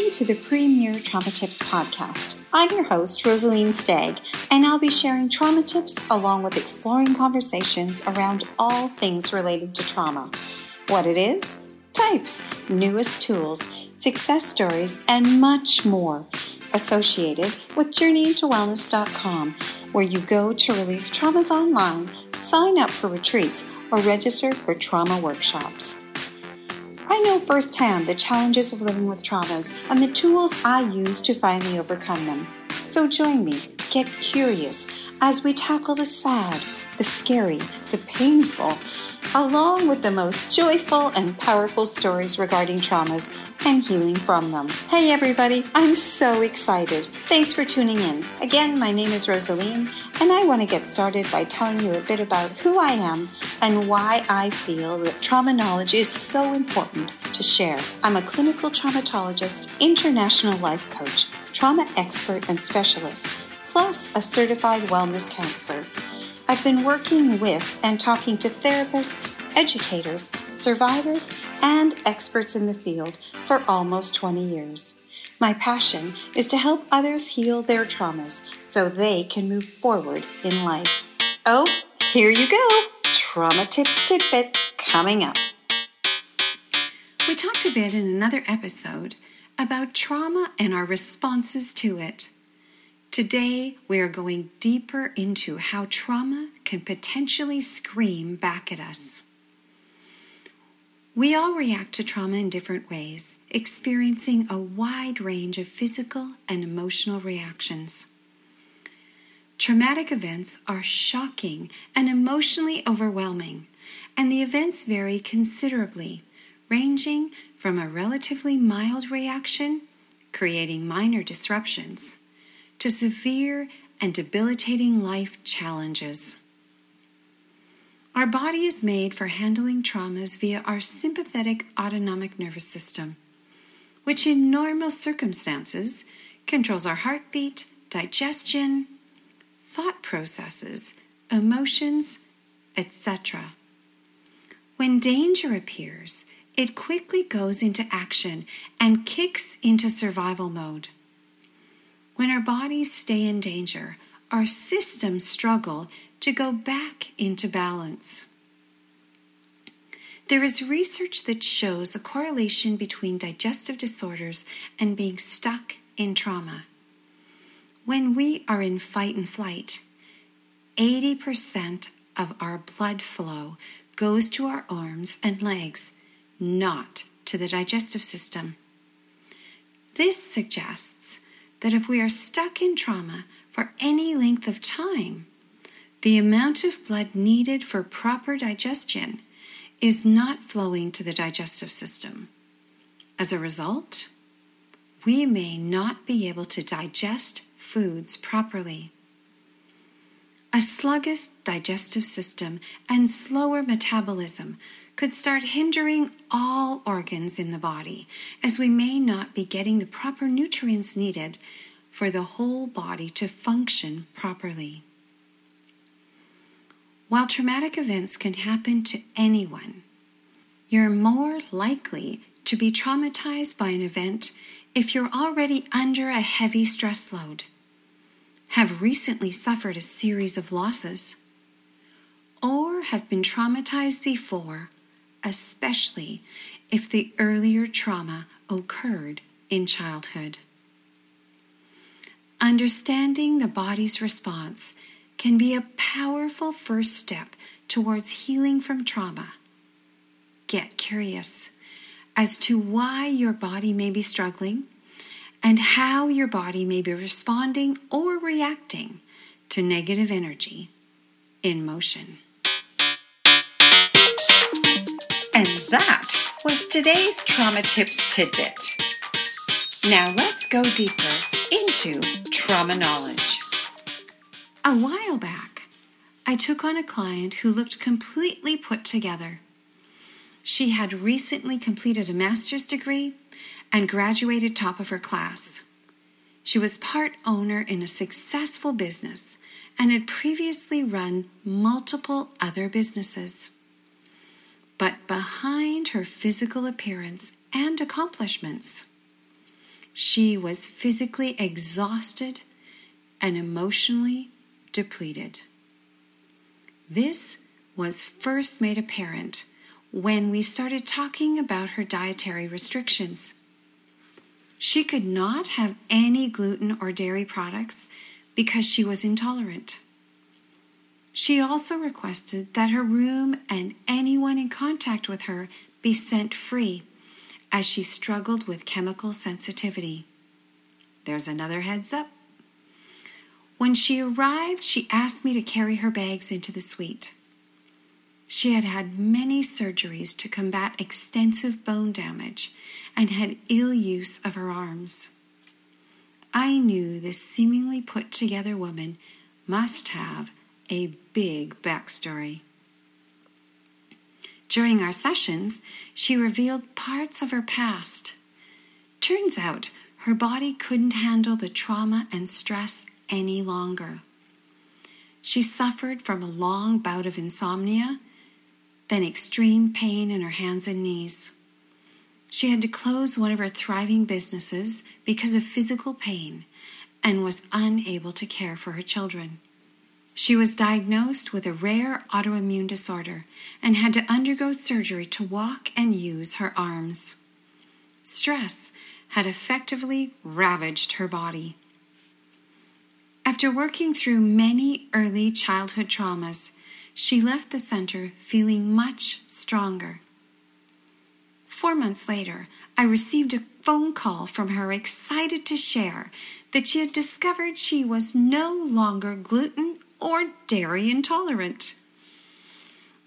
Welcome to the Premier Trauma Tips Podcast. I'm your host, Rosaline Stagg, and I'll be sharing trauma tips along with exploring conversations around all things related to trauma what it is, types, newest tools, success stories, and much more associated with journeyintowellness.com, where you go to release traumas online, sign up for retreats, or register for trauma workshops. I know firsthand the challenges of living with traumas and the tools I use to finally overcome them. So join me, get curious as we tackle the sad, the scary, the painful, along with the most joyful and powerful stories regarding traumas and healing from them. Hey everybody, I'm so excited. Thanks for tuning in. Again, my name is Rosaline, and I want to get started by telling you a bit about who I am and why I feel that trauma knowledge is so important to share. I'm a clinical traumatologist, international life coach, trauma expert and specialist, plus a certified wellness counselor. I've been working with and talking to therapists, educators, survivors, and experts in the field for almost 20 years. My passion is to help others heal their traumas so they can move forward in life. Oh, here you go! Trauma Tips Tidbit coming up. We talked a bit in another episode about trauma and our responses to it. Today, we are going deeper into how trauma can potentially scream back at us. We all react to trauma in different ways, experiencing a wide range of physical and emotional reactions. Traumatic events are shocking and emotionally overwhelming, and the events vary considerably, ranging from a relatively mild reaction, creating minor disruptions, to severe and debilitating life challenges. Our body is made for handling traumas via our sympathetic autonomic nervous system, which in normal circumstances controls our heartbeat, digestion, thought processes, emotions, etc. When danger appears, it quickly goes into action and kicks into survival mode. When our bodies stay in danger, our systems struggle to go back into balance. There is research that shows a correlation between digestive disorders and being stuck in trauma. When we are in fight and flight, 80% of our blood flow goes to our arms and legs, not to the digestive system. This suggests that if we are stuck in trauma for any length of time, the amount of blood needed for proper digestion is not flowing to the digestive system. As a result, we may not be able to digest foods properly. A sluggish digestive system and slower metabolism could start hindering all organs in the body, as we may not be getting the proper nutrients needed for the whole body to function properly. While traumatic events can happen to anyone, you're more likely to be traumatized by an event if you're already under a heavy stress load, have recently suffered a series of losses, or have been traumatized before, especially if the earlier trauma occurred in childhood. Understanding the body's response can be a powerful first step towards healing from trauma. Get curious as to why your body may be struggling and how your body may be responding or reacting to negative energy in motion. And that was today's Trauma Tips tidbit. Now let's go deeper into trauma knowledge. A while back, I took on a client who looked completely put together. She had recently completed a master's degree and graduated top of her class. She was part owner in a successful business and had previously run multiple other businesses. But behind her physical appearance and accomplishments, she was physically exhausted and emotionally depleted. This was first made apparent when we started talking about her dietary restrictions. She could not have any gluten or dairy products because she was intolerant. She also requested that her room and anyone in contact with her be scent free as she struggled with chemical sensitivity. There's another heads up. When she arrived, she asked me to carry her bags into the suite. She had had many surgeries to combat extensive bone damage and had ill use of her arms. I knew this seemingly put together woman must have a big backstory. During our sessions, she revealed parts of her past. Turns out her body couldn't handle the trauma and stress any longer. She suffered from a long bout of insomnia, then extreme pain in her hands and knees. She had to close one of her thriving businesses because of physical pain and was unable to care for her children. She was diagnosed with a rare autoimmune disorder and had to undergo surgery to walk and use her arms. Stress had effectively ravaged her body. After working through many early childhood traumas, she left the center feeling much stronger. Four months later, I received a phone call from her excited to share that she had discovered she was no longer gluten or dairy intolerant.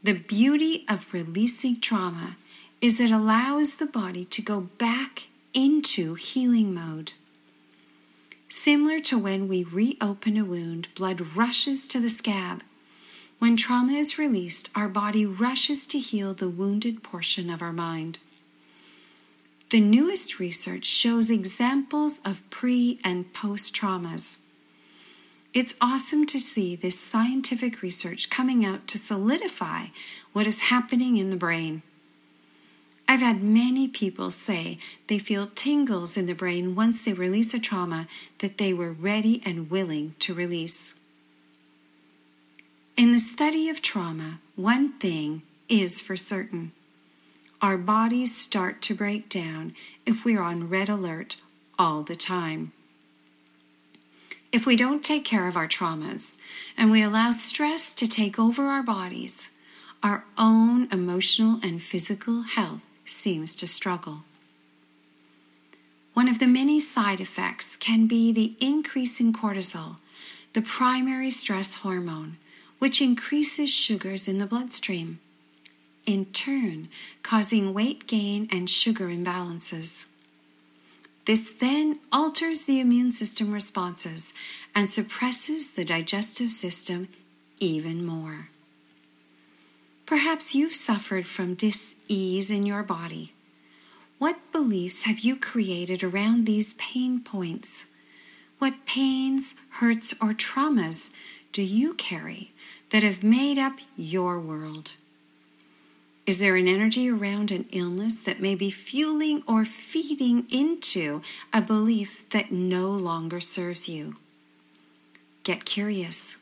The beauty of releasing trauma is that it allows the body to go back into healing mode. Similar to when we reopen a wound, blood rushes to the scab. When trauma is released, our body rushes to heal the wounded portion of our mind. The newest research shows examples of pre and post traumas. It's awesome to see this scientific research coming out to solidify what is happening in the brain. I've had many people say they feel tingles in the brain once they release a trauma that they were ready and willing to release. In the study of trauma, one thing is for certain our bodies start to break down if we're on red alert all the time. If we don't take care of our traumas and we allow stress to take over our bodies, our own emotional and physical health seems to struggle. One of the many side effects can be the increase in cortisol, the primary stress hormone, which increases sugars in the bloodstream in turn causing weight gain and sugar imbalances. This then alters the immune system responses and suppresses the digestive system even more. Perhaps you've suffered from dis-ease in your body. What beliefs have you created around these pain points? What pains, hurts, or traumas do you carry that have made up your world? Is there an energy around an illness that may be fueling or feeding into a belief that no longer serves you? Get curious.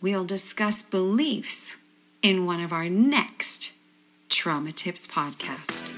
We'll discuss beliefs in one of our next Trauma Tips podcast.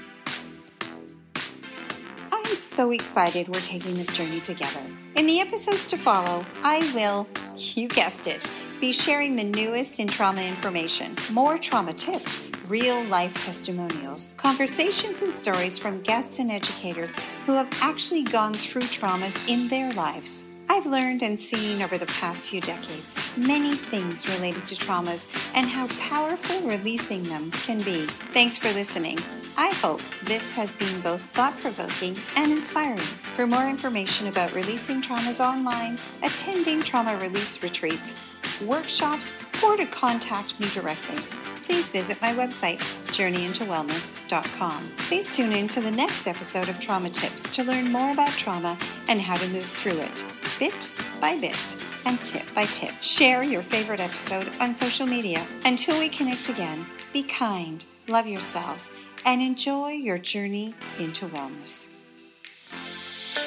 I'm so excited we're taking this journey together. In the episodes to follow, I will, you guessed it, be sharing the newest in trauma information, more trauma tips, real life testimonials, conversations and stories from guests and educators who have actually gone through traumas in their lives. I've learned and seen over the past few decades many things related to traumas and how powerful releasing them can be. Thanks for listening. I hope this has been both thought provoking and inspiring. For more information about releasing traumas online, attending trauma release retreats, workshops, or to contact me directly, please visit my website, journeyintowellness.com. Please tune in to the next episode of Trauma Tips to learn more about trauma and how to move through it, bit by bit and tip by tip. Share your favorite episode on social media. Until we connect again, be kind, love yourselves, and enjoy your journey into wellness.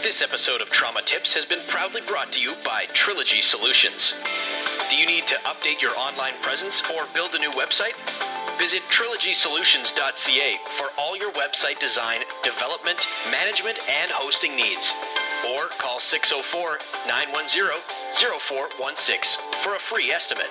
This episode of Trauma Tips has been proudly brought to you by Trilogy Solutions. Need to update your online presence or build a new website? Visit trilogysolutions.ca for all your website design, development, management, and hosting needs. Or call 604 910 0416 for a free estimate.